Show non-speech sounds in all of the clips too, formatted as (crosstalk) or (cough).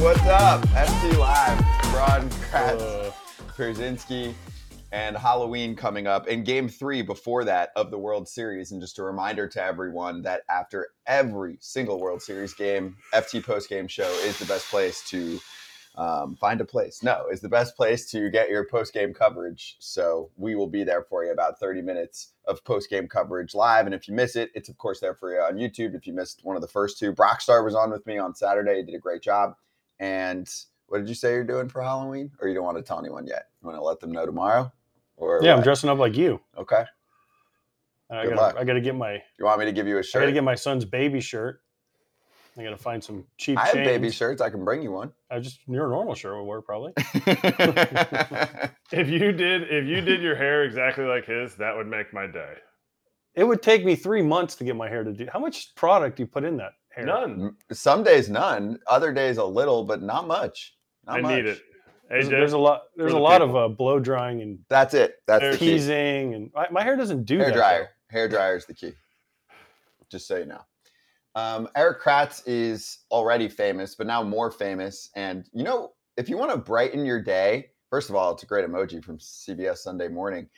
What's up? FT Live, Ron Kratz, Pierzynski, and Halloween coming up. In game three before that of the World Series. And just a reminder to everyone that after every single World Series game, FT Post Game Show is the best place to um, find a place. No, is the best place to get your post game coverage. So we will be there for you about 30 minutes of post game coverage live. And if you miss it, it's of course there for you on YouTube. If you missed one of the first two, Brockstar was on with me on Saturday. He did a great job. And what did you say you're doing for Halloween? Or you don't want to tell anyone yet? You want to let them know tomorrow? Or Yeah, I'm dressing up like you. Okay. And I Good gotta, luck. I gotta get my, You want me to give you a shirt? I gotta get my son's baby shirt. I gotta find some cheap. I have chains. baby shirts. I can bring you one. I just your normal shirt would work probably. (laughs) (laughs) If you did, if you did your hair exactly like his, that would make my day. It would take me three months to get my hair to do. How much product do you put in that hair? None. Some days none, other days a little, but not much. Not I much. need it. There's, there's a lot. There's a the lot of uh, blow drying and That's it. That's Hair the key. teasing, and my, my hair doesn't do Hair that. dryer. Hair dryer is the key. Just so you know. Um, Erik Kratz is already famous, but now more famous. And you know, if you want to brighten your day, first of all, it's a great emoji from CBS Sunday Morning.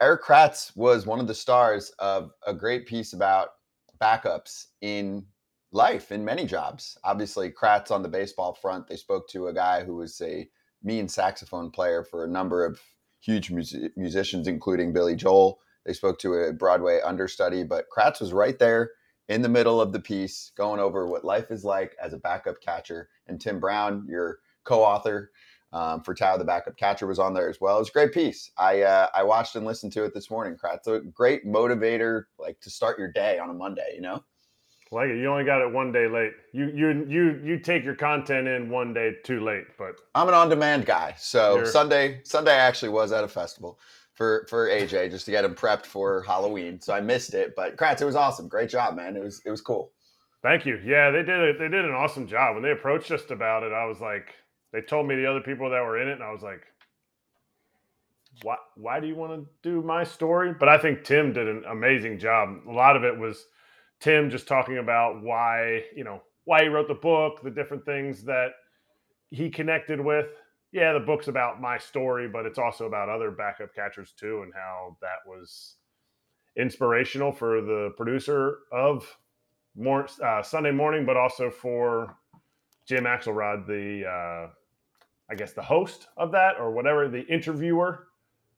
Erik Kratz was one of the stars of a great piece about backups in life in many jobs. Obviously, Kratz on the baseball front, they spoke to a guy who was a mean saxophone player for a number of huge musi- musicians, including Billy Joel. They spoke to a Broadway understudy, but Kratz was right there in the middle of the piece, going over what life is like as a backup catcher. And Tim Brown, your co-author um, for Tao the Backup Catcher, was on there as well. It was a great piece. I uh, I watched and listened to it this morning. Kratz, a great motivator, like to start your day on a Monday. You know, like it. You only got it one day late. You you you you take your content in one day too late, but I'm an on-demand guy, so You're- Sunday Sunday I actually was at a festival for for AJ just to get him prepped for Halloween. So I missed it, but Kratz, it was awesome. Great job, man. It was it was cool. Thank you. Yeah, they did it. They did an awesome job. When they approached us about it, I was like, they told me the other people that were in it, and I was like, why? Why do you want to do my story? But I think Tim did an amazing job. A lot of it was Tim just talking about why you know why he wrote the book, the different things that he connected with. Yeah, the book's about my story, but it's also about other backup catchers too, and how that was inspirational for the producer of more uh, Sunday morning, but also for Jim Axelrod, the uh, I guess the host of that or whatever, the interviewer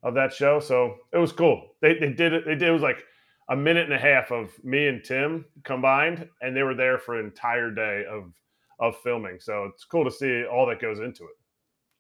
of that show. So it was cool. They they did it. They did it was like a minute and a half of me and Tim combined, and they were there for an entire day of of filming. So it's cool to see all that goes into it.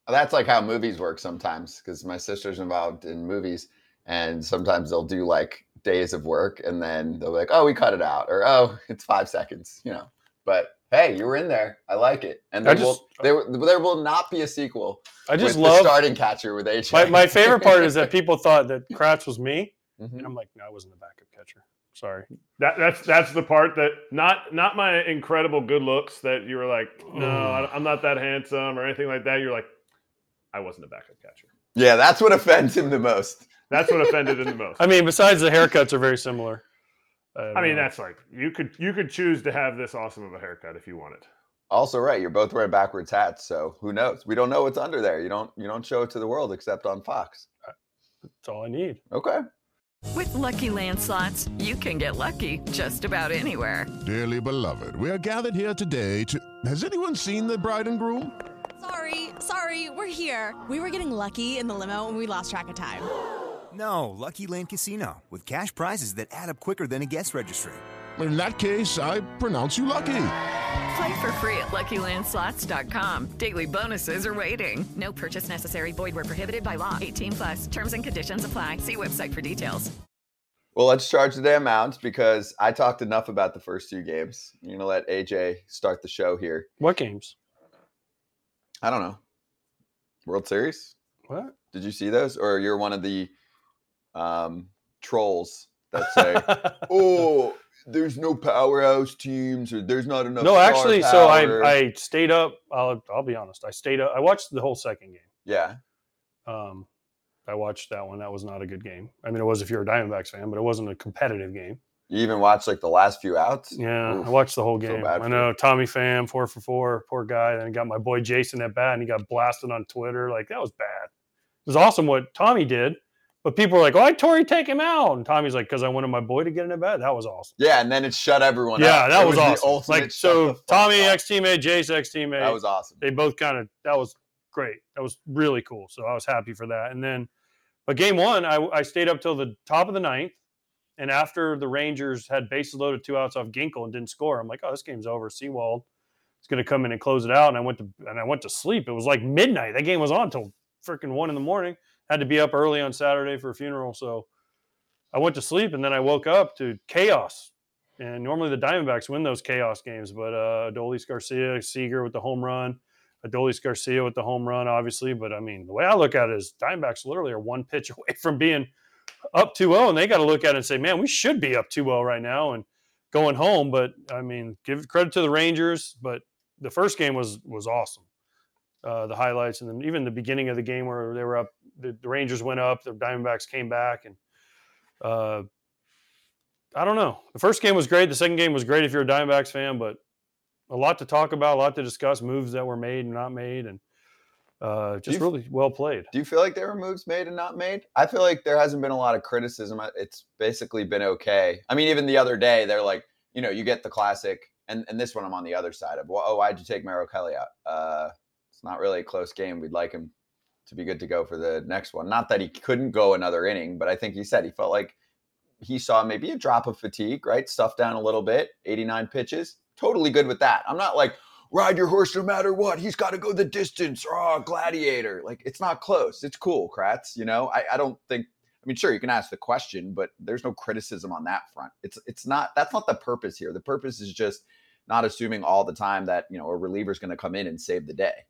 That's like how movies work sometimes because my sister's involved in movies and sometimes they'll do like days of work and then they'll be like, oh, we cut it out or oh, it's five seconds, you know. But hey, you were in there. I like it. And I there, will, there, there will not be a sequel I just with the love. starting catcher with AJ. My, my favorite part is that (laughs) people thought that Kratz was me, Mhm. and I'm like, no, I wasn't the backup catcher. Sorry. That that's that's the part that not not my incredible good looks that you were like, no, I- I'm not that handsome or anything like that. You're like, I wasn't a backup catcher. Yeah, that's what offends him the most. That's what offended him the most. I mean, besides the haircuts are very similar. I mean, uh, that's like you could you could choose to have this awesome of a haircut if you wanted. Also, right, you're both wearing backwards hats, so who knows? We don't know what's under there. You don't you don't show it to the world except on Fox. that's all I need. Okay. With Lucky Land slots, you can get lucky just about anywhere. Dearly beloved, we are gathered here today to. Has anyone seen the bride and groom? Sorry, sorry, we're here. We were getting lucky in the limo and we lost track of time. No, Lucky Land Casino, with cash prizes that add up quicker than a guest registry. In that case, I pronounce you lucky. Play for free at LuckyLandSlots.com. Daily bonuses are waiting. No purchase necessary. Void where prohibited by law. 18 plus. Terms and conditions apply. See website for details. Well, let's charge the damn mounds because I talked enough about the first two games. You're gonna let AJ start the show here. What games? I don't know. World Series? What? Did you see those? Or you're one of the um, trolls that say, (laughs) "Oh, there's no powerhouse teams, or there's not enough." no, actually, so. I I stayed up. I'll I'll be honest. I stayed up. I watched the whole second game. yeah, Um, I watched that one. That was not a good game. I mean, it was if you're a Diamondbacks fan, but it wasn't a competitive game. you even watched like the last few outs. Yeah, Oof. I watched the whole game. bad I know. Tommy Pham, four for four, poor guy. Then I got my boy Jason at bat, and he got blasted on Twitter. Like that was bad. It was awesome what Tommy did, but people were like, oh, "Why Torey take him out?" And Tommy's like, "Because I wanted my boy to get in at bat." That was awesome. Yeah, and then it shut everyone yeah, up. that It was, awesome. Like so, Tommy ex teammate, Jace ex teammate. That was awesome. they both kind of that was great. That was really cool. So I was happy for that. And then, but game one, I, I stayed up till the top of the ninth, and after the Rangers had bases loaded, two outs off Ginkel and didn't score, I'm like, oh, this game's over. Sewald is going to come in and close it out. And I went to and I went to sleep. It was like midnight. That game was on till freaking one in the morning. Had to be up early on Saturday for a funeral, so I went to sleep and then I woke up to chaos. And normally the Diamondbacks win those chaos games, but uh, Adolis Garcia, Seager with the home run, Adolis Garcia with the home run, obviously. But I mean, the way I look at it is Diamondbacks literally are one pitch (laughs) away from being up 2 0, and they got to look at it and say, man, we should be up 2 0 right now and going home. But I mean, give credit to the Rangers, but the first game was was awesome. Uh, the highlights and then even the beginning of the game where they were up, the, the Rangers went up, the Diamondbacks came back, and uh, I don't know. The first game was great. The second game was great if you're a Diamondbacks fan, but a lot to talk about, a lot to discuss, moves that were made and not made, and uh, just you- really well played. Do you feel like there were moves made and not made? I feel like there hasn't been a lot of criticism. It's basically been okay. I mean, even the other day, they're like, you know, you get the classic, and, and this one I'm on the other side of. Well, oh, why'd you take Merrill Kelly out? Uh, it's not really a close game. We'd like him to be good to go for the next one. Not that he couldn't go another inning, but I think he said he felt like he saw maybe a drop of fatigue, right? Stuff down a little bit, 89 pitches. Totally good with that. I'm not like, ride your horse no matter what. He's got to go the distance. Oh, gladiator. Like, it's not close. It's cool, Kratz. You know, I, I don't think, I mean, sure, you can ask the question, but there's no criticism on that front. It's, it's not, that's not the purpose here. The purpose is just not assuming all the time that, you know, a reliever is going to come in and save the day.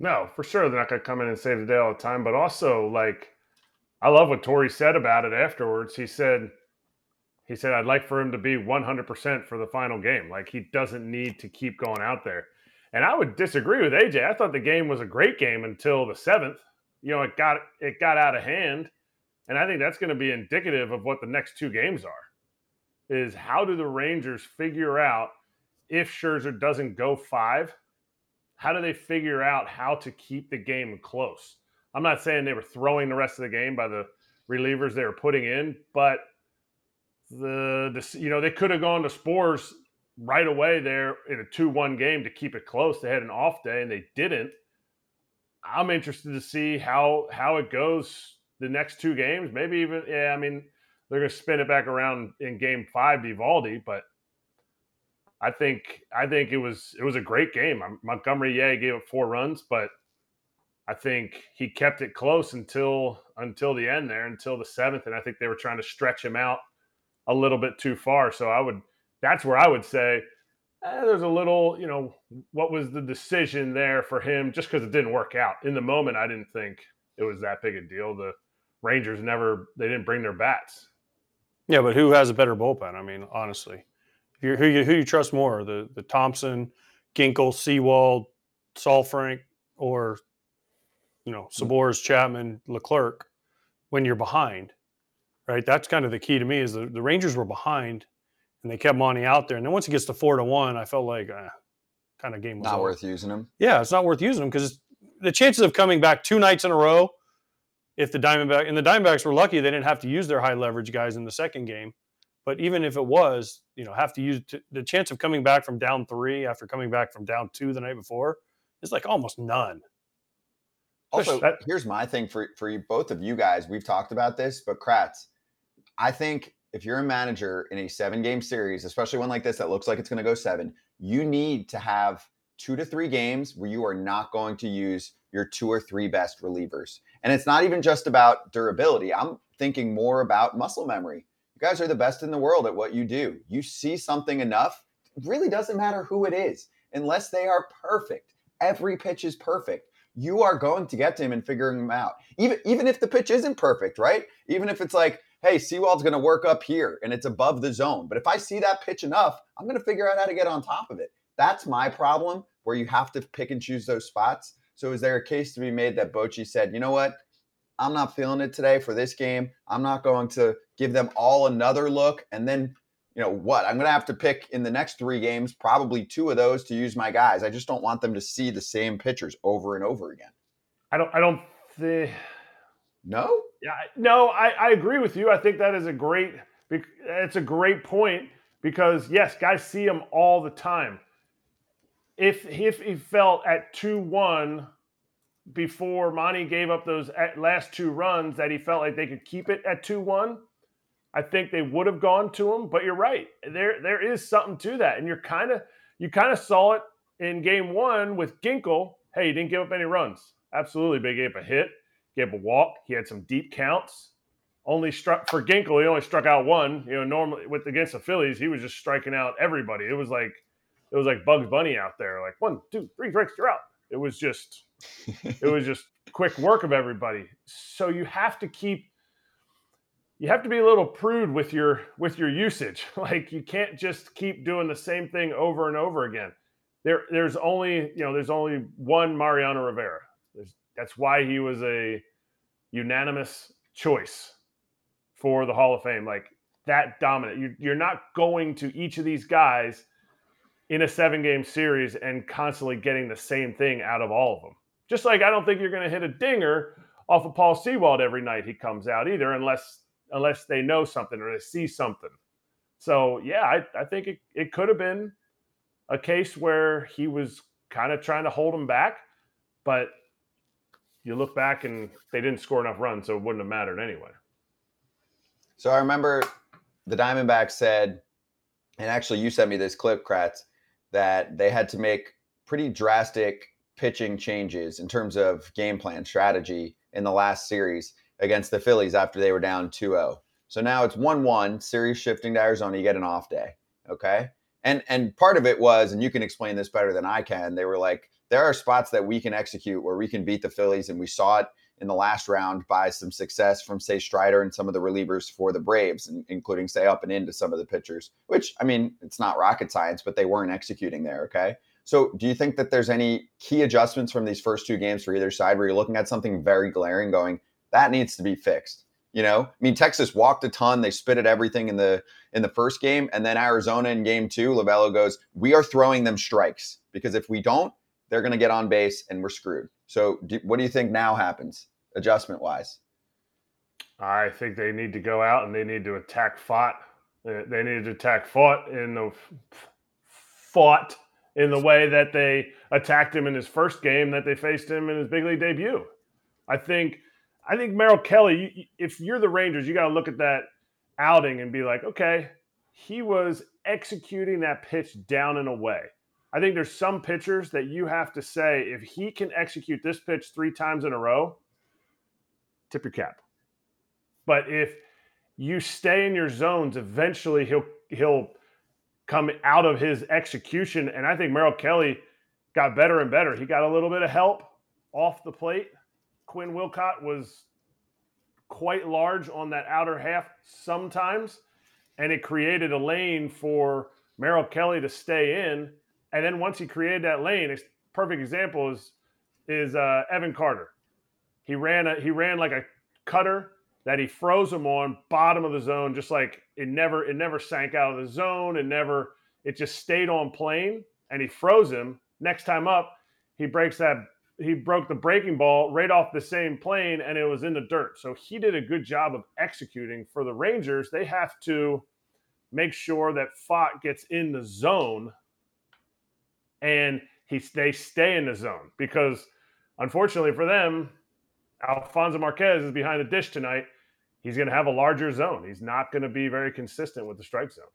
No, for sure they're not going to come in and save the day all the time. But also, like, I love what Torey said about it afterwards. He said, he said, I'd like for him to be 100% for the final game. Like, he doesn't need to keep going out there. And I would disagree with AJ. I thought the game was a great game until the seventh. You know, it got it got out of hand, and I think that's going to be indicative of what the next two games are. Is how do the Rangers figure out if Scherzer doesn't go five? How do they figure out how to keep the game close? I'm not saying they were throwing the rest of the game by the relievers they were putting in, but the, the you know they could have gone to Sborz right away there in a two-one game to keep it close. They had an off day and they didn't. I'm interested to see how how it goes the next two games. Maybe even yeah. I mean, they're going to spin it back around in Game Five, Eovaldi, but I think I think it was it was a great game. Um, Montgomery, yeah, gave up four runs, but I think he kept it close until until the end there, until the seventh, and I think they were trying to stretch him out a little bit too far. So I would that's where I would say eh, there's a little, you know, what was the decision there for him just because it didn't work out. In the moment, I didn't think it was that big a deal. The Rangers never they didn't bring their bats. Yeah, but who has a better bullpen? I mean, honestly, you who you who you trust more the the Thompson, Ginkel, Sewald, Saul Frank, or you know Sborz, Chapman, Leclerc when you're behind, right? That's kind of the key to me is the, the Rangers were behind and they kept Monty out there, and then once it gets to four to one, I felt like uh, kind of game was Not over. worth using him. Yeah, it's not worth using them because the chances of coming back two nights in a row, if the Diamondback and the Diamondbacks were lucky, they didn't have to use their high leverage guys in the second game. But even if it was, you know, have to use t- the chance of coming back from down three after coming back from down two the night before is like almost none. Also, That- here's my thing for for you, both of you guys. We've talked about this, but Kratz, I think if you're a manager in a seven game series, especially one like this that looks like it's going to go seven, you need to have two to three games where you are not going to use your two or three best relievers. And it's not even just about durability. I'm thinking more about muscle memory. You guys are the best in the world at what you do. You see something enough, it really doesn't matter who it is, unless they are perfect. Every pitch is perfect. You are going to get to him and figuring him out. Even even if the pitch isn't perfect, right? Even if it's like, hey, Sewald's going to work up here and it's above the zone. But if I see that pitch enough, I'm going to figure out how to get on top of it. That's my problem where you have to pick and choose those spots. So is there a case to be made that Bochy said, you know what? I'm not feeling it today for this game. I'm not going to give them all another look. And then, you know what? I'm going to have to pick in the next three games, probably two of those to use my guys. I just don't want them to see the same pitchers over and over again. I don't. I don't think. No. Yeah. No. I, I agree with you. I think that is a great. It's a great point because yes, guys see them all the time. If if he felt at two one before Monty gave up those last two runs that he felt like they could keep it at 2 1, I think they would have gone to him. But you're right. There there is something to that. And you're kind of you kind of saw it in game one with Ginkel. Hey, he didn't give up any runs. Absolutely. He gave up a hit, gave up a walk. He had some deep counts. Only struck for Ginkel, he only struck out one. You know, normally with against the Phillies, he was just striking out everybody. It was like it was like Bugs Bunny out there, like one, two, three strikes, you're out. It was just it was (laughs) just quick work of everybody. So you have to keep you have to be a little prude with your with your usage. (laughs) Like you can't just keep doing the same thing over and over again. There there's only, you know, there's only one Mariano Rivera. There's, that's why he was a unanimous choice for the Hall of Fame. Like that dominant. You, you're not going to each of these guys in a seven game series and constantly getting the same thing out of all of them. Just like I don't think you're going to hit a dinger off of Paul Sewald every night he comes out either, unless unless they know something or they see something. So yeah, I, I think it, it could have been a case where he was kind of trying to hold him back, but you look back and they didn't score enough runs, so it wouldn't have mattered anyway. So I remember the Diamondbacks said, and actually you sent me this clip, Kratz, that they had to make pretty drastic pitching changes in terms of game plan strategy in the last series against the Phillies after they were down 2-0. So now it's 1-1, series shifting to Arizona, you get an off day, okay? And and part of it was and you can explain this better than I can. They were like there are spots that we can execute where we can beat the Phillies and we saw it in the last round by some success from say Strider and some of the relievers for the Braves, including say up and into some of the pitchers. Which I mean, it's not rocket science, but they weren't executing there. Okay, so do you think that there's any key adjustments from these first two games for either side where you're looking at something very glaring, going that needs to be fixed? You know, I mean, Texas walked a ton. They spit at everything in the in the first game, and then Arizona in game two, Lovullo goes, "We are throwing them strikes because if we don't, they're going to get on base and we're screwed." So, do, what do you think now happens adjustment wise? I think they need to go out and they need to attack Pfaadt. They need to attack Pfaadt in the Pfaadt in the way that they attacked him in his first game that they faced him in his big league debut. I think I think Merrill Kelly, you, if you're the Rangers, you got to look at that outing and be like, okay, he was executing that pitch down and away. I think there's some pitchers that you have to say if he can execute this pitch three times in a row, tip your cap. But if you stay in your zones, eventually he'll he'll come out of his execution. And I think Merrill Kelly got better and better. He got a little bit of help off the plate. Quinn Wolcott was quite large on that outer half sometimes, and it created a lane for Merrill Kelly to stay in. And then once he created that lane, a perfect example is is uh, Evan Carter. He ran a he ran like a cutter that he froze him on bottom of the zone, just like it never it never sank out of the zone. It never it just stayed on plane, and he froze him. Next time up, he breaks that he broke the breaking ball right off the same plane, and it was in the dirt. So he did a good job of executing. For the Rangers, they have to make sure that Pfaadt gets in the zone, and he they stay in the zone because unfortunately for them, Alfonso Marquez is behind the dish tonight. He's going to have a larger zone. He's not going to be very consistent with the strike zone.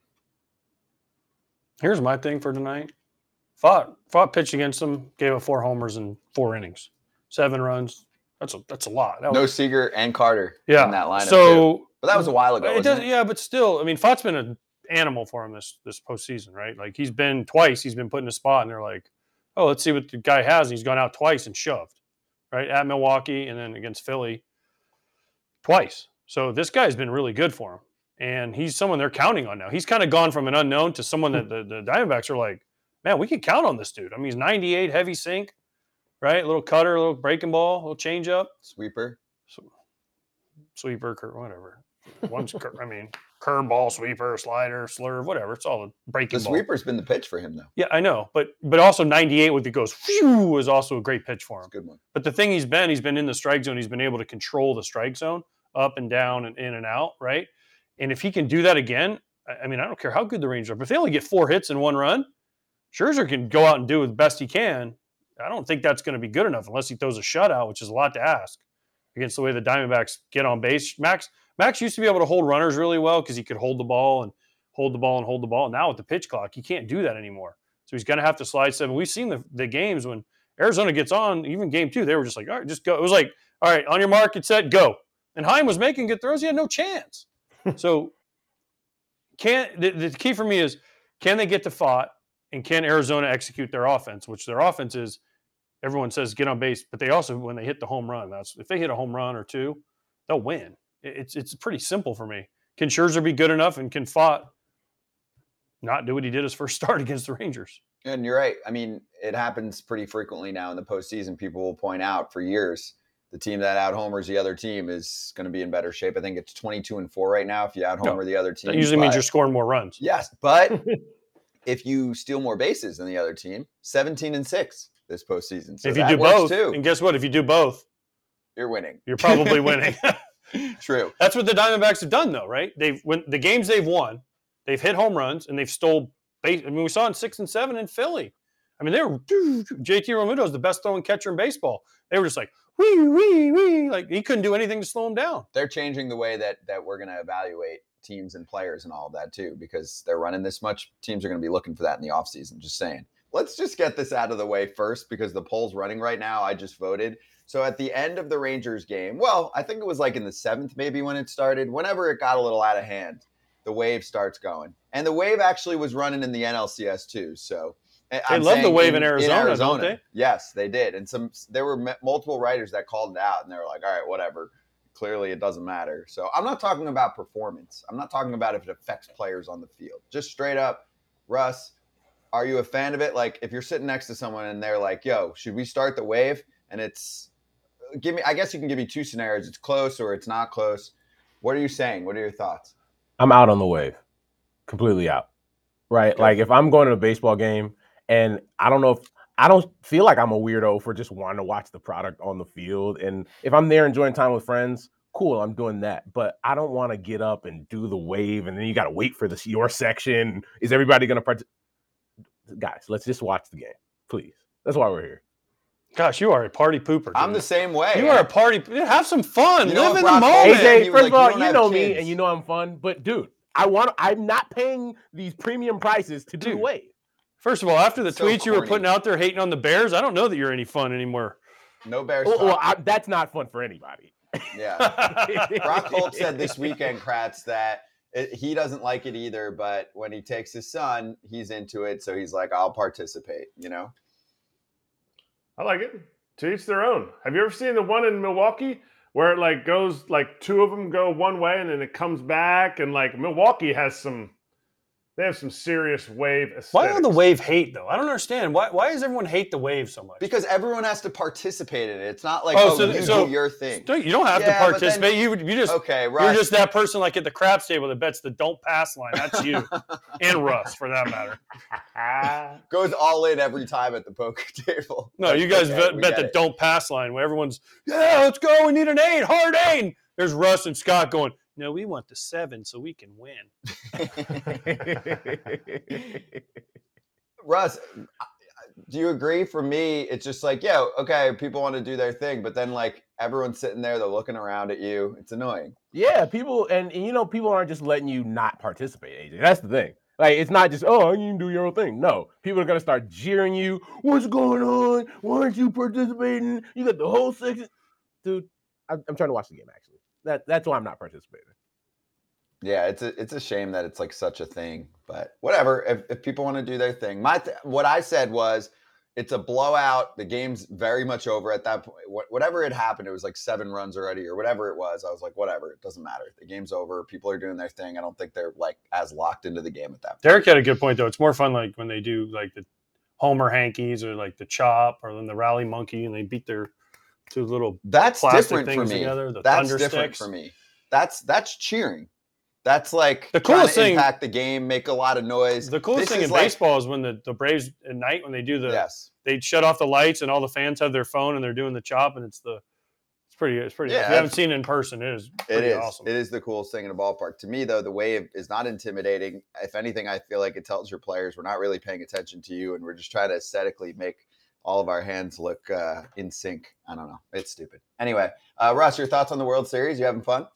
Here's my thing for tonight. Pfaadt Pfaadt pitched against them, gave up four homers in four innings, seven runs. That's a that's a lot. That no was, Seager and Carter yeah. in that lineup. So too. But that was a while ago. It does, it? yeah, but still, I mean, Pfaadt's been an animal for him this this postseason, right? Like he's been twice, he's been put in a spot, and they're like, "Oh, let's see what the guy has." And he's gone out twice and shoved, right at Milwaukee, and then against Philly, twice. So this guy's been really good for him, and he's someone they're counting on now. He's kind of gone from an unknown to someone that hmm. the, the Diamondbacks are like, "Man, we can count on this dude." I mean, he's 98, heavy sink, right? A little cutter, a little breaking ball, a little changeup Sweeper. sweeper, cur- whatever. One's, cur- I mean, curveball, sweeper, slider, slurve, whatever. It's all a breaking The ball. sweeper's been the pitch for him though. Yeah, I know, but but also 98 with it goes phew is also a great pitch for It's him. a good one. But the thing he's been, he's been in the strike zone. He's been able to control the strike zone up and down and in and out, right? And if he can do that again, I I mean, I don't care how good the Rangers are, but if they only get four hits in one run, Scherzer can go out and do the best he can. I don't think that's going to be good enough unless he throws a shutout, which is a lot to ask against the way the Diamondbacks get on base. Max Max used to be able to hold runners really well because he could hold the ball and hold the ball and hold the ball. Now with the pitch clock, he can't do that anymore. So he's going to have to slide seven. We've seen the, the games when Arizona gets on, even game two, they were just like, all right, just go. It was like, all right, on your mark, get set, go. And Heim was making good throws. He had no chance. (laughs) so can the, the key for me is can they get to Pfaadt and can Arizona execute their offense, which their offense is everyone says get on base, but they also when they hit the home run, that's if they hit a home run or two, they'll win. It's it's pretty simple for me. Can Scherzer be good enough and can Pfaadt not do what he did his first (laughs) start against the Rangers? And you're right. I mean, it happens pretty frequently now in the postseason. People will point out for years the team that out homers the other team is going to be in better shape. I think it's 22 and four right now if you out homer the other team. That usually means you're scoring more runs. Yes, but (laughs) if you steal more bases than the other team, 17 and six this postseason. So if you do both, too, and guess what? If you do both, you're winning. you're probably (laughs) winning. (laughs) True. That's what the Diamondbacks have done, though, right? They've when the games they've won, they've hit home runs and they've stole base. I mean, we saw in six and seven in Philly. I mean, they were JT Realmuto is the best throwing catcher in baseball. They were just like wee wee wee, like he couldn't do anything to slow him down. They're changing the way that that we're going to evaluate teams and players and all of that too because they're running this much. Teams are going to be looking for that in the offseason. Just saying. Let's just get this out of the way first because the poll's running right now. I just voted. So at the end of the Rangers game, well, I think it was like in the seventh, maybe when it started, whenever it got a little out of hand, the wave starts going. And the wave actually was running in the NLCS too. So They love the wave in Arizona, don't they? Yes, they did. And some there were multiple writers that called it out and they were like, all right, whatever. Clearly it doesn't matter. So I'm not talking about performance. I'm not talking about if it affects players on the field. Just straight up, Russ, are you a fan of it? Like if you're sitting next to someone and they're like, yo, should we start the wave? And it's uh, give me I guess you can give me two scenarios. It's close or it's not close. What are you saying? What are your thoughts? I'm out on the wave, completely out. Right? Like if I'm going to a baseball game and I don't know if I don't feel like I'm a weirdo for just wanting to watch the product on the field. And if I'm there enjoying time with friends, cool, I'm doing that. But I don't want to get up and do the wave and then you got to wait for this your section. Is everybody going to part? Guys, let's just watch the game, please. That's why we're here. Gosh, you are a party pooper. I'm the same way. You are a party. Have some fun. You know Live what in the Brock moment. AJ, he was first like, of all, "You you have know me kids." and you know I'm fun, but dude, I want I'm not paying these premium prices to do wave. First of all, after the So tweets you were putting out there hating on the Bears, I don't know that you're any fun anymore. No Bears. Oh, well, well. I, that's not fun for anybody. yeah. (laughs) Brock Holt said this weekend, Kratz, that it, he doesn't like it either, but when he takes his son, he's into it. So he's like, I'll participate, you know? I like it. To each their own. Have you ever seen the one in Milwaukee where it like goes like two of them go one way and then it comes back and like Milwaukee has some they have some serious wave aesthetics. Why are the wave hate though? I don't understand. Why why does everyone hate the wave so much? Because everyone has to participate in it. It's not like, Oh, oh, so- you so- do your thing. No, you don't have Yeah, to but then- participate. you you just Okay, you're just that person like at the craps table that bets the don't pass line. That's you (laughs) and Russ for that matter. (laughs) Goes all in every time at the poker (laughs) table. No, Like, you guys okay, bet, we bet the it. don't pass line where everyone's yeah, let's go. We need an eight, hard eight. There's Russ and Scott going. No, we want the seven so we can win. Russ, do you agree? For me, it's just like, yeah, okay, people want to do their thing, but then like everyone's sitting there, they're looking around at you. It's annoying. yeah, people and, and you know people aren't just letting you not participate. AJ, that's the thing. Like it's not just oh you can do your own thing. No, people are gonna start jeering you. What's going on? Why aren't you participating? You got the whole section, dude. I'm, I'm trying to watch the game. Actually, that that's why I'm not participating. Yeah, it's a it's a shame that it's like such a thing, but whatever. If if people want to do their thing, my th- what I said was it's a blowout. The game's very much over at that point. Wh- Whatever had happened, it was like seven runs already or whatever it was. I was like, whatever, it doesn't matter. The game's over. People are doing their thing. I don't think they're like as locked into the game at that point. Derek had a good point though. It's more fun like when they do like the Homer hankies or like the chop or then the rally monkey and they beat their two little That's different for me. together. The That's different sticks. for me. That's that's cheering. That's like The coolest thing- impact the game, make a lot of noise. The coolest This thing in like- baseball is when the, the Braves at night when they do the Yes. they shut off the lights and all the fans have their phone and they're doing the chop and it's the it's pretty it's pretty Yeah, if you haven't seen it in person it is It is. awesome. It is the coolest thing in a ballpark. To me, though, the wave is not intimidating. If anything, I feel like it tells your players we're not really paying attention to you, and we're just trying to aesthetically make all of our hands look uh, in sync. I don't know. It's stupid. Anyway, uh, Russ, your thoughts on the World Series? You having fun?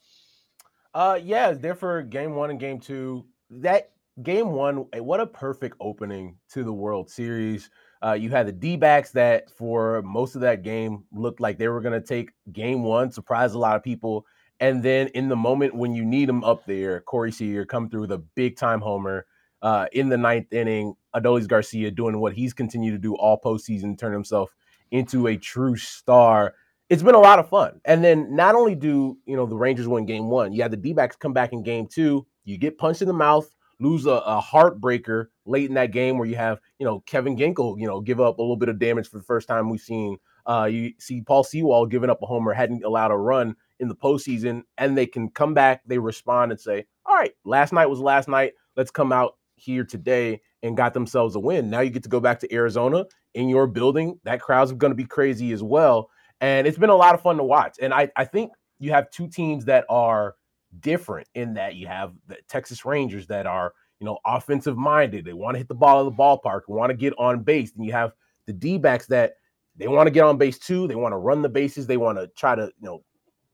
Uh, yeah, there for game one and game two. That game one, eh, what a perfect opening to the World Series. Uh, you had the D backs that for most of that game looked like they were going to take game one, surprise a lot of people. And then in the moment when you need them up there, Corey Seager come through with a big time homer uh, in the ninth inning. Adolis Garcia doing what he's continued to do all postseason, turn himself into a true star it's been a lot of fun. And then not only do you know the Rangers win game one, you have the D-backs come back in game two, you get punched in the mouth, lose a, a heartbreaker late in that game where you have, you know, Kevin Ginkel, you know, give up a little bit of damage for the first time we've seen. Uh, you see Paul Sewald giving up a homer, hadn't allowed a run in the postseason, and they can come back, they respond and say, All right, last night was last night. Let's come out here today and got themselves a win. Now you get to go back to Arizona in your building. That crowd's going to be crazy as well and it's been a lot of fun to watch. And I, I think you have two teams that are different in that you have the Texas Rangers that are, you know, offensive minded. They want to hit the ball of the ballpark, want to get on base. And you have the D backs that they want to get on base too. They want to run the bases. They want to try to, you know,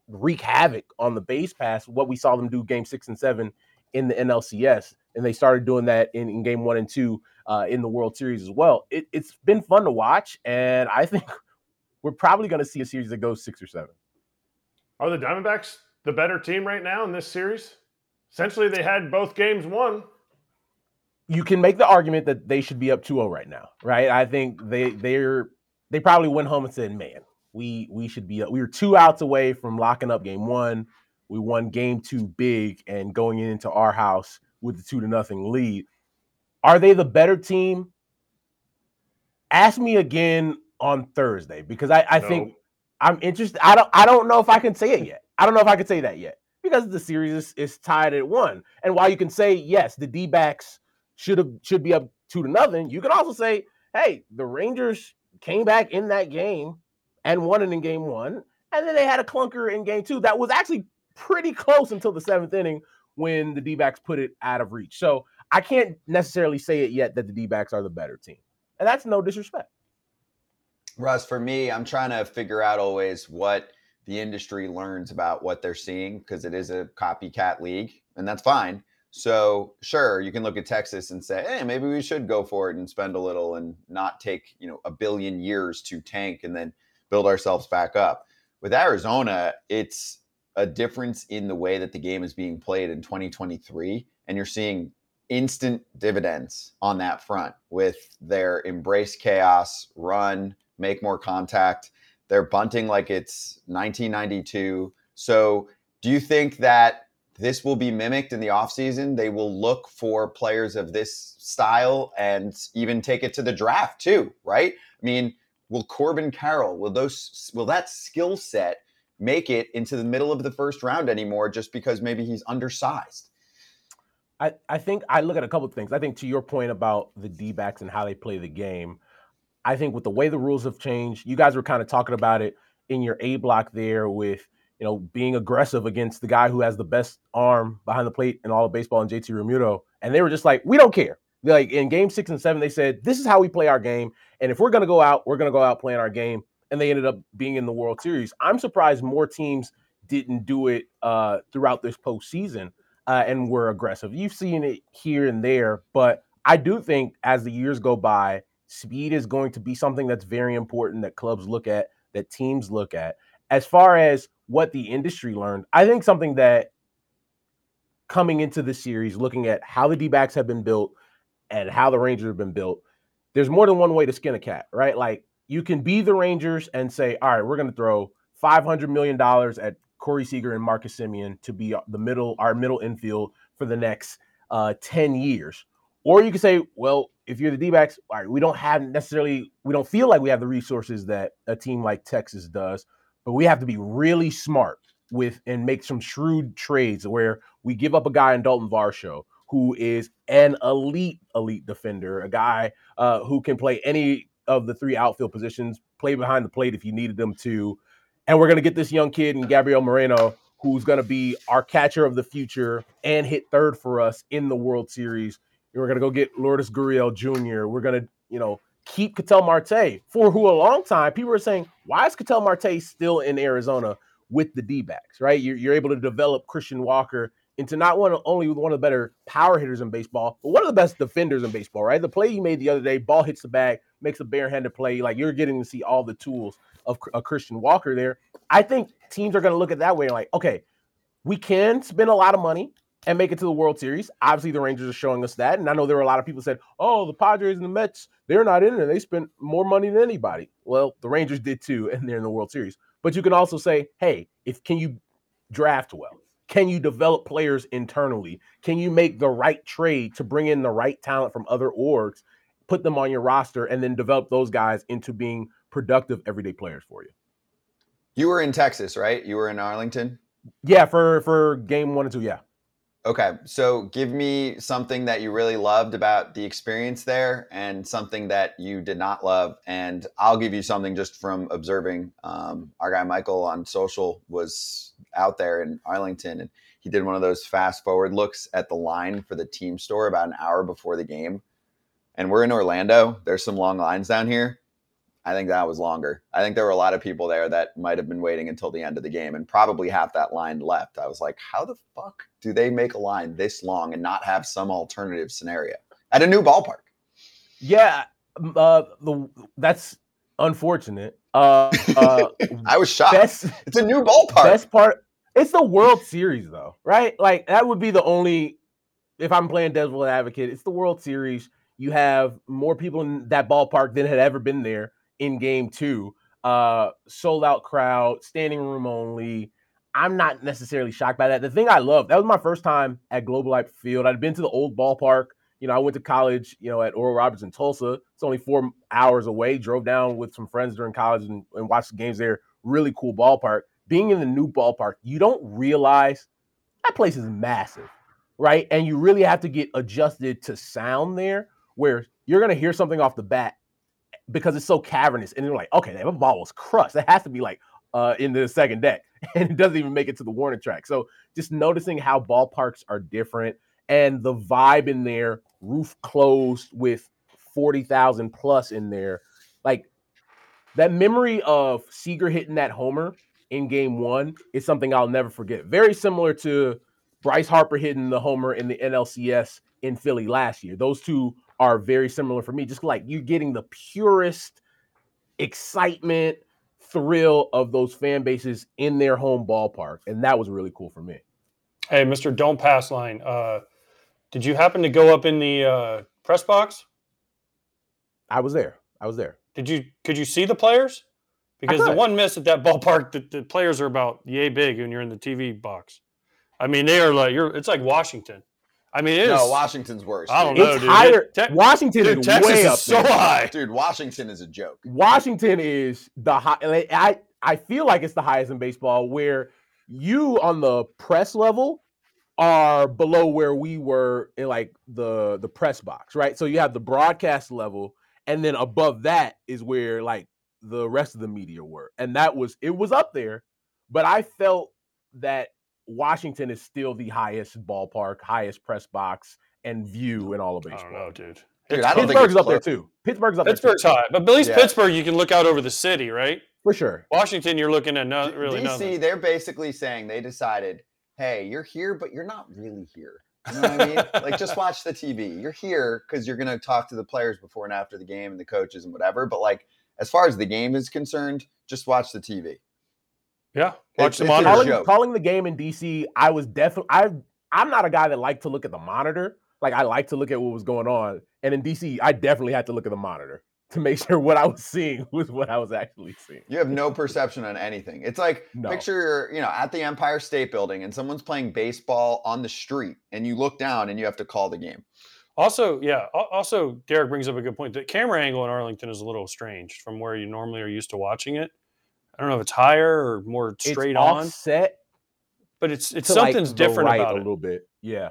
wreak havoc on the base pass. What we saw them do game six and seven in the NLCS. And they started doing that in, in game one and two uh, in the World Series as well. It, it's been fun to watch. And I think (laughs) we're probably going to see a series that goes six or seven. Are the Diamondbacks the better team right now in this series? Essentially, they had both games won. You can make the argument that they should be up 2-0 right now, right? I think they they're they probably went home and said, "Man, we we should be up. We were two outs away from locking up game one. We won game two big and going into our house with the two to nothing lead. Are they the better team? Ask me again on Thursday because I, I think I'm interested. I don't I don't know if I can say it yet. I don't know if I can say that yet because the series is, is tied at one. And while you can say yes, the D backs should have should be up two to nothing, you can also say, hey, the Rangers came back in that game and won it in game one, and then they had a clunker in game two that was actually pretty close until the seventh inning when the D backs put it out of reach. So I can't necessarily say it yet that the D backs are the better team. And that's no disrespect. Russ, for me, I'm trying to figure out always what the industry learns about what they're seeing because it is a copycat league, and that's fine. So, sure, you can look at Texas and say, "Hey, maybe we should go for it and spend a little and not take, you know, a billion years to tank and then build ourselves back up." With Arizona, it's a difference in the way that the game is being played in 2023, and you're seeing instant dividends on that front with their embrace chaos, run, make more contact. They're bunting like it's 1992. So, do you think that this will be mimicked in the offseason? They will look for players of this style and even take it to the draft too, right? I mean, will Corbin Carroll, will those will that skill set make it into the middle of the first round anymore just because maybe he's undersized? I, I think I look at a couple of things. I think to your point about the D backs and how they play the game, I think with the way the rules have changed, you guys were kind of talking about it in your A block there with you know being aggressive against the guy who has the best arm behind the plate in all of baseball and JT Realmuto, and they were just like, we don't care. Like in game six and seven, they said this is how we play our game, and if we're gonna go out, we're gonna go out playing our game. And they ended up being in the World Series. I'm surprised more teams didn't do it uh, throughout this postseason uh, and were aggressive. You've seen it here and there, but I do think as the years go by, speed is going to be something that's very important that clubs look at, that teams look at. As far as what the industry learned, I think something that coming into the series, looking at how the D backs have been built and how the Rangers have been built, there's more than one way to skin a cat, right? Like you can be the Rangers and say, all right, we're going to throw $500 million at Corey Seager and Marcus Semien to be the middle, our middle infield for the next uh, 10 years. Or you can say, well, if you're the D backs, all right, we don't have necessarily, we don't feel like we have the resources that a team like Texas does, but we have to be really smart with and make some shrewd trades where we give up a guy in Dalton Varsho who is an elite, elite defender, a guy uh, who can play any of the three outfield positions, play behind the plate if you needed them to. And we're going to get this young kid in Gabriel Moreno, who's going to be our catcher of the future and hit third for us in the World Series. And we're going to go get Lourdes Gurriel Jr. We're going to, you know, keep Ketel Marte, for who a long time people were saying, why is Ketel Marte still in Arizona with the D backs, right? You're, you're able to develop Christian Walker into not one only one of the better power hitters in baseball, but one of the best defenders in baseball, right? The play you made the other day, ball hits the bag, makes a barehanded play. Like you're getting to see all the tools of a Christian Walker there. I think teams are going to look at that way like, okay, we can spend a lot of money and make it to the World Series. Obviously, the Rangers are showing us that. And I know there were a lot of people said, oh, the Padres and the Mets, they're not in it. They spent more money than anybody. Well, the Rangers did too, and they're in the World Series. But you can also say, hey, if can you draft well? Can you develop players internally? Can you make the right trade to bring in the right talent from other orgs, put them on your roster, and then develop those guys into being productive everyday players for you? You were in Texas, right? You were in Arlington? Yeah, for for game one and two, yeah. Okay, so give me something that you really loved about the experience there, and something that you did not love, and I'll give you something just from observing. Um, our guy Michael on social was out there in Arlington, and he did one of those fast forward looks at the line for the team store about an hour before the game. And we're in Orlando. There's some long lines down here. I think that was longer. I think there were a lot of people there that might have been waiting until the end of the game and probably half that line left. I was like, how the fuck do they make a line this long and not have some alternative scenario at a new ballpark? Yeah, uh, the, that's unfortunate. Uh, uh, (laughs) I was shocked. Best, it's a new ballpark. Best part, it's the World Series though, right? Like that would be the only. If I'm playing devil advocate, it's the World Series. You have more people in that ballpark than had ever been there in game two. Uh, sold out crowd, standing room only. I'm not necessarily shocked by that. The thing I love, that was my first time at Globe Life Field. I'd been to the old ballpark. You know, I went to college, you know, at Oral Roberts in Tulsa. It's only four hours away. Drove down with some friends during college and, and watched the games there. Really cool ballpark. Being in the new ballpark, you don't realize that place is massive, right? And you really have to get adjusted to sound there, where you're going to hear something off the bat because it's so cavernous. And you're like, okay, that ball was crushed. It has to be like uh, in the second deck, (laughs) and it doesn't even make it to the warning track. So just noticing how ballparks are different and the vibe in there, roof closed with forty thousand plus in there, like that memory of Seager hitting that homer in Game One is something I'll never forget. Very similar to Bryce Harper hitting the homer in the NLCS in Philly last year. Those two are very similar for me. Just like you're getting the purest excitement, thrill of those fan bases in their home ballpark. And that was really cool for me. Hey, Mr. Don't Pass line. Uh, did you happen to go up in the uh, press box? I was there. I was there. Did you could you see the players? Because the one miss at that ballpark, the, the players are about yay big when you're in the TV box. I mean, they are like you're. It's like Washington. I mean, it no, is, Washington's worse. I don't know, It's dude. higher. It- te- Washington dude, is Texas way is up so there. high. Dude, Washington is a joke. Washington is the high. I I feel like it's the highest in baseball. Where you on the press level are below where we were in like the the press box, right? So you have the broadcast level, and then above that is where like the rest of the media were, and that was it was up there. But I felt that Washington is still the highest ballpark, highest press box, and view in all of I baseball. don't know, dude. Dude, I don't think Pittsburgh's it's up there too. Pittsburgh's up Pittsburgh's there too, high, but at least Yeah. Pittsburgh, you can look out over the city, right? for sure. Washington, you're looking at not really DC, nothing. they're basically saying they decided, hey, you're here, but you're not really here. You know what I mean? like, just (laughs) watch the TV. You're here because you're going to talk to the players before and after the game and the coaches and whatever. But like, as far as the game is concerned, just watch the TV. Yeah, watch It's- the monitor. calling, calling the game in DC, I was definitely I I'm not a guy that liked to look at the monitor. Like I like to look at what was going on. And in DC, I definitely had to look at the monitor to make sure what I was seeing was what I was actually seeing. You have no perception on anything. It's like No. picture you're, you know, at the Empire State Building and someone's playing baseball on the street and you look down and you have to call the game. Also, yeah. Also, Derek brings up a good point. The camera angle in Arlington is a little strange from where you normally are used to watching it. I don't know if it's higher or more straight it's on, offset but it's it's to, like, something's different right about a it. little bit. Yeah.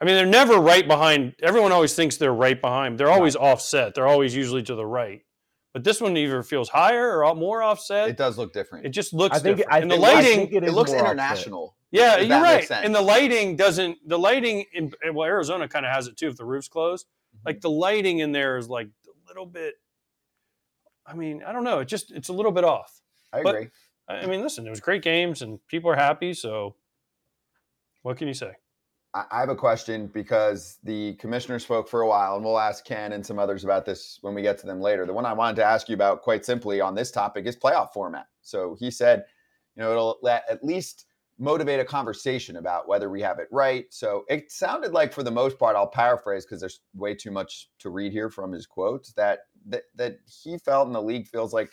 I mean, they're never right behind. Everyone always thinks they're right behind. They're always offset. They're always usually to the right. But this one either feels higher or more offset. It does look different. It just looks I think different. I and the think, I lighting, think it, it is looks more offset. international. yeah, if you're that right. makes sense. And the lighting doesn't. The lighting in well, Arizona kind of has it too. If the roof's closed, Mm-hmm. like the lighting in there is like a little bit. I mean, I don't know. It just it's a little bit off. I but- agree. I I mean, listen, it was great games and people are happy. So, what can you say? I have a question because the commissioner spoke for a while, and we'll ask Ken and some others about this when we get to them later. The one I wanted to ask you about, quite simply, on this topic is playoff format. So he said, you know, it'll at least motivate a conversation about whether we have it right. So it sounded like, for the most part, I'll paraphrase because there's way too much to read here from his quotes that that that he felt and the league feels like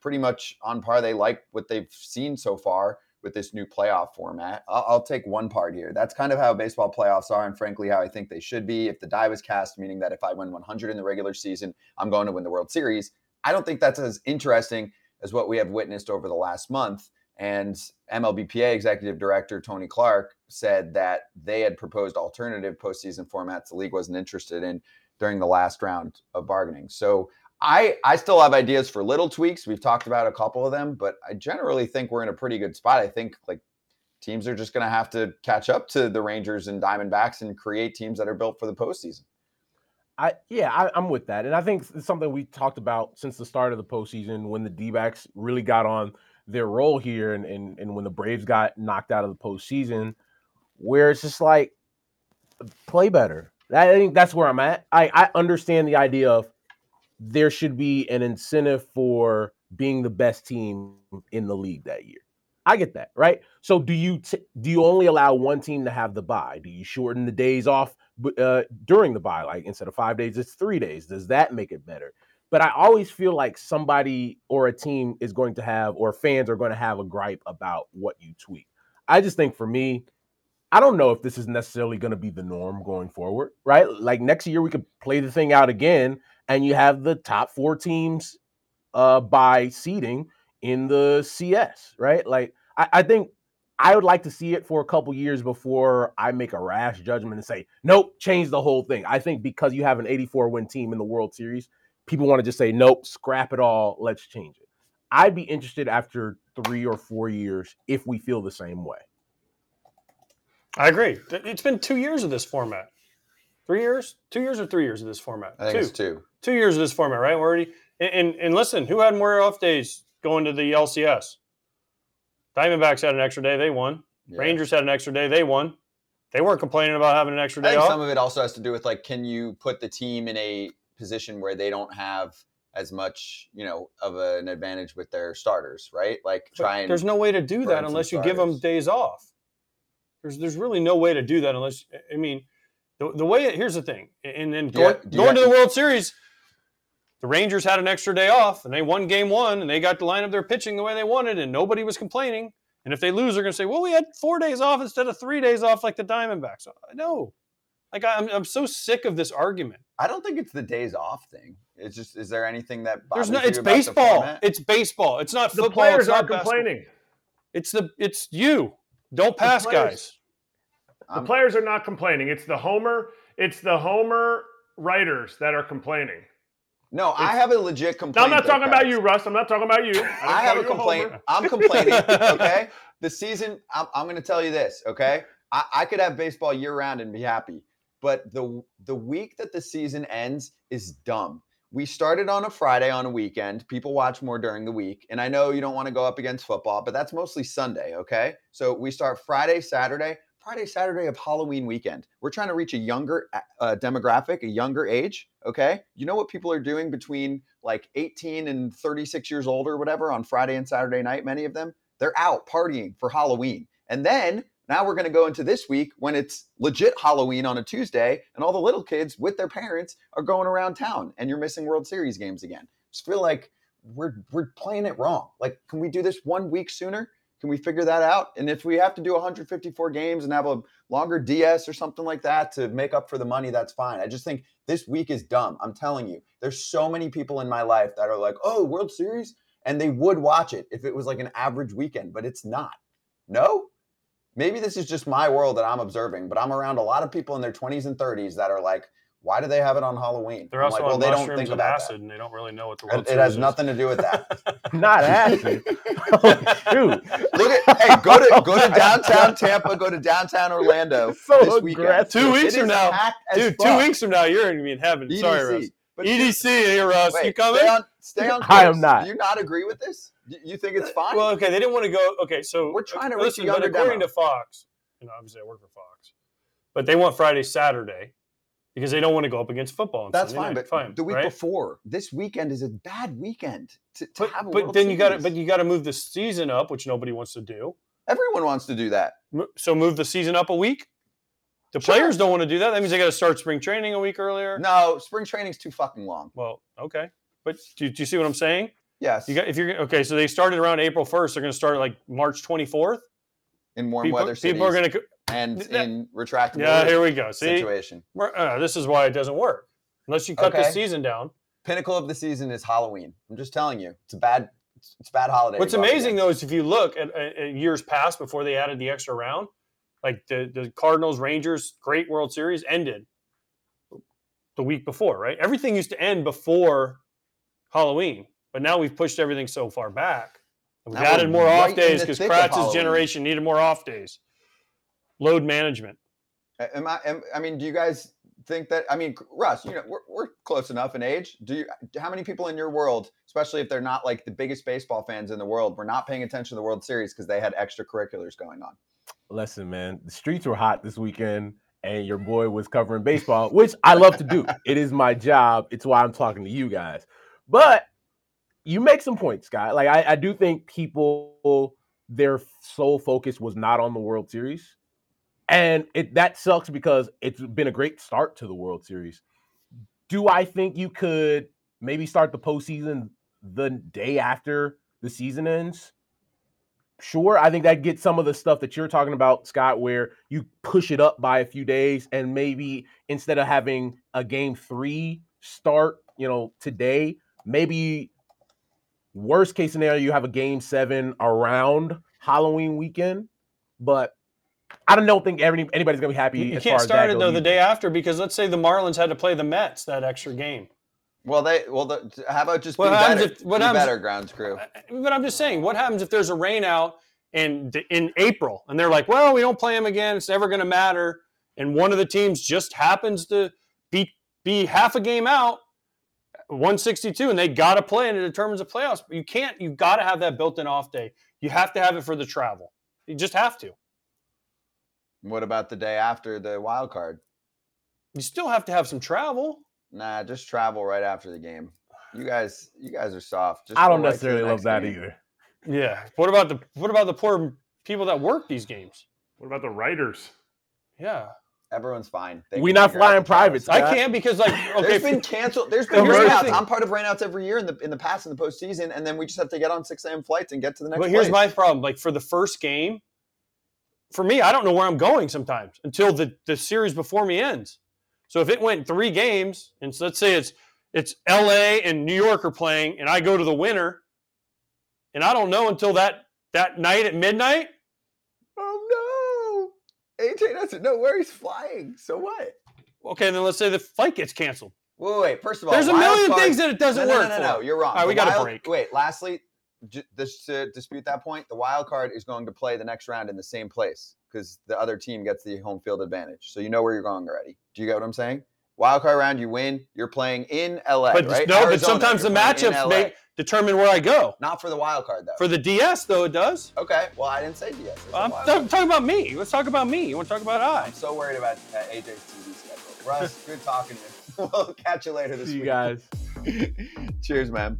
pretty much on par. They like what they've seen so far with this new playoff format. I'll, I'll take one part here. That's kind of how baseball playoffs are, and frankly, how I think they should be. If the die was cast, meaning that if I win 100 in the regular season, I'm going to win the World Series. I don't think that's as interesting as what we have witnessed over the last month. And MLBPA executive director Tony Clark said that they had proposed alternative postseason formats the league wasn't interested in during the last round of bargaining. So I I still have ideas for little tweaks. We've talked about a couple of them, but I generally think we're in a pretty good spot. I think like teams are just going to have to catch up to the Rangers and Diamondbacks and create teams that are built for the postseason. I yeah, I, I'm with that, and I think it's something we talked about since the start of the postseason when the D-backs really got on their roll here, and and, and when the Braves got knocked out of the postseason, where it's just like play better. I think that's where I'm at. I I understand the idea of there should be an incentive for being the best team in the league that year. I get that, right? So do you t- do you only allow one team to have the bye? Do you shorten the days off uh, during the bye? Like instead of five days, it's three days. Does that make it better? But I always feel like somebody or a team is going to have, or fans are going to have a gripe about what you tweet. I just think for me, I don't know if this is necessarily going to be the norm going forward, right? Like next year, we could play the thing out again, and you have the top four teams uh, by seeding in the CS, right? Like I, I think I would like to see it for a couple years before I make a rash judgment and say, nope, change the whole thing. I think because you have an 84 win team in the World Series, people want to just say, nope, scrap it all, let's change it. I'd be interested after three or four years if we feel the same way. I agree. It's been two years of this format. Three years? Two years or three years of this format? I think two. it's two. Two years of this format, right? We're already and, and and listen, who had more off days going to the LCS? Diamondbacks had an extra day, they won. Yeah. Rangers had an extra day, they won. They weren't complaining about having an extra I day think off. some of it also has to do with like, can you put the team in a position where they don't have as much, you know, of an advantage with their starters, right? Like But try and there's no way to do that unless you give them days off. There's there's really no way to do that unless I mean the, the way it, here's the thing and then Do you going, ha- do you going to the World Series, the Rangers had an extra day off and they won game one and they got to line up their pitching the way they wanted and nobody was complaining. And if they lose, they're going to say, "Well, we had four days off instead of three days off like the Diamondbacks." Uh, no, like I'm I'm so sick of this argument. I don't think it's the days off thing. It's just is there anything that bothers There's no. you It's about the baseball. It's baseball. It's not The football. players it's not aren't basketball. complaining. It's the it's you. Don't pass, guys. The I'm- players are not complaining. It's the homer. It's the homer writers that are complaining. No, I have a legit complaint. I'm not talking about you, Russ. I'm not talking about you. didn't I have a complaint. homer. I'm complaining. Okay, (laughs) the season. I'm, I'm going to tell you this. Okay, I, I could have baseball year round and be happy, but the the week that the season ends is dumb. We started on a Friday on a weekend. People watch more during the week, and I know you don't want to go up against football, but that's mostly Sunday. Okay, so we start Friday, Saturday. Friday, Saturday of Halloween weekend. We're trying to reach a younger uh, demographic, a younger age. Okay. You know what people are doing between like 18 and 36 years old or whatever on Friday and Saturday night? Many of them, they're out partying for Halloween. And then Now we're going to go into this week when it's legit Halloween on a Tuesday, and all the little kids with their parents are going around town, and you're missing World Series games again. Just feel like we're we're playing it wrong. Like, can we do this one week sooner? Can we figure that out? And if we have to do 154 games and have a longer DS or something like that to make up for the money, that's fine. I just think this week is dumb. I'm telling you, there's so many people in my life that are like, oh, World Series, and they would watch it if it was like an average weekend, but it's not. No, maybe this is just my world that I'm observing, but I'm around a lot of people in their 20s and 30s that are like, why do they have it on Halloween? They're I'm also like, well, on they don't mushrooms think and about acid, that. and they don't really know what the It, World it Series has is. nothing to do with that. (laughs) Not acid. (laughs) oh, shoot. Look at hey, go to go to (laughs) downtown Tampa, go to downtown Orlando So this weekend. aggressive. Two weeks It from now, packed as dude. Two weeks from now, you're gonna be in heaven. Sorry, EDC. Russ. But EDC here, eh, Russ. Wait, you coming? Stay on, stay on I am not. Do you not agree with this? Do You think it's fine? Well, okay, they didn't want to go. Okay, so We're trying to reach listen, a but according demo. to Fox, and obviously I work for Fox, but they want Friday, Saturday because they don't want to go up against football. That's Sunday fine, night. but fine, the week right? before, this weekend is a bad weekend to, to But, have a but World then you got to, but you got to move the season up, which nobody wants to do. Everyone wants to do that. So move the season up a week. The Sure. players don't want to do that. That means they got to start spring training a week earlier. No, spring training's too fucking long. Well, okay, but do, do you see what I'm saying? Yes, You got if you're okay. So they started around April 1st. They're going to start like March 24th. in warm People, weather cities people are going to. And that- in retractable Yeah, here we go. See, situation. Uh, this is why it doesn't work unless you cut the season down. Pinnacle of the season is Halloween. I'm just telling you, it's a bad, it's, a bad holiday. What's amazing though is if you look at, at, years past before they added the extra round, like the the Cardinals Rangers great World Series ended the week before, right? Everything used to end before Halloween, but now we've pushed everything so far back. We've Now added more right off days because Kratz's generation needed more off days. Load management. Am I? Am, I mean, do you guys think that? I mean, Russ, you know, we're, we're close enough in age. Do you? How many people in your world, especially if they're not like the biggest baseball fans in the world, were not paying attention to the World Series because they had extracurriculars going on? Listen, man, the streets were hot this weekend, and your boy was covering baseball, which I love to do. (laughs) It is my job. It's why I'm talking to you guys. But you make some points, Scott. Like I, I do think people their sole focus was not on the World Series. And it that sucks because it's been a great start to the World Series. Do I think you could maybe start the postseason the day after the season ends? Sure, I think that gets some of the stuff that you're talking about, Scott, where you push it up by a few days and maybe instead of having a game three start, you know, today, maybe worst case scenario, you have a game seven around Halloween weekend. But I don't know, think every, anybody's gonna be happy. You as can't far start that it goes though the day after because let's say the Marlins had to play the Mets that extra game. Well, they well, the, how about just What be happens better? if- what be happens- better, grounds crew. But I'm just saying, what happens if there's a rain out in in April and they're like, well, we don't play them again. It's never going to matter. And one of the teams just happens to be be half a game out, 162, and they got to play, and it determines the playoffs. But you can't. You got to have that built-in off day. You have to have it for the travel. You just have to. What about the day after the wild card? You still have to have some travel. Nah, just travel right after the game. You guys, you guys are soft. Just I don't right necessarily love that game. either. Yeah. What about the What about the poor people that work these games? What about the writers? Yeah. Everyone's fine. They We can not flying the travels. privates. I can't because like (laughs) okay, There's been canceled. There's (laughs) been But rainouts. I'm part of rainouts every year in the in the past in the postseason, and then we just have to get on 6 a.m. flights and get to the next. One. But here's place. my problem. Like for the first game, for me, I don't know where I'm going sometimes until the, the series before me ends. So if it went three games, and so let's say it's it's LA and New York are playing, and I go to the winner, and I don't know until that that night at midnight. Oh no! AJ doesn't know where he's flying. So what? Okay, then let's say the flight gets canceled. Wait, wait. First of all, There's a million card- things that it doesn't no, no, work No, no, no, for. you're wrong. All right, The we got a wild- break. Wait, lastly, just to dispute that point, the wild card is going to play the next round in the same place because the other team gets the home field advantage. So you know where you're going already. Do you get what I'm saying? Wild card round, you win. You're playing in LA, But right? no, but sometimes the you're playing in matchups LA. may determine where I go. Not for the wild card though. For the DS, though, it does. okay, well I didn't say DS. I said I'm wild talking about me. Let's talk about me. You want to talk about I? I'm so worried about uh, AJ's TV schedule. Russ, good talking to you. (laughs) we'll catch you later this See you week. guys. (laughs) Cheers, man.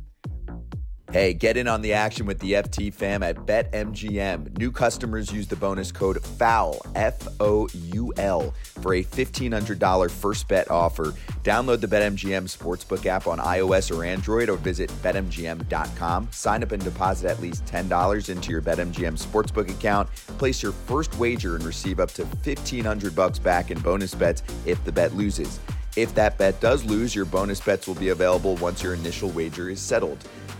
Hey, get in on the action with the FT fam at BetMGM. New customers use the bonus code FOUL, F O U L, for a $1,500 first bet offer. Download the BetMGM Sportsbook app on iOS or Android or visit BetMGM.com. Sign up and deposit at least $10 into your BetMGM Sportsbook account. Place your first wager and receive up to 1500 bucks back in bonus bets if the bet loses. If that bet does lose, your bonus bets will be available once your initial wager is settled.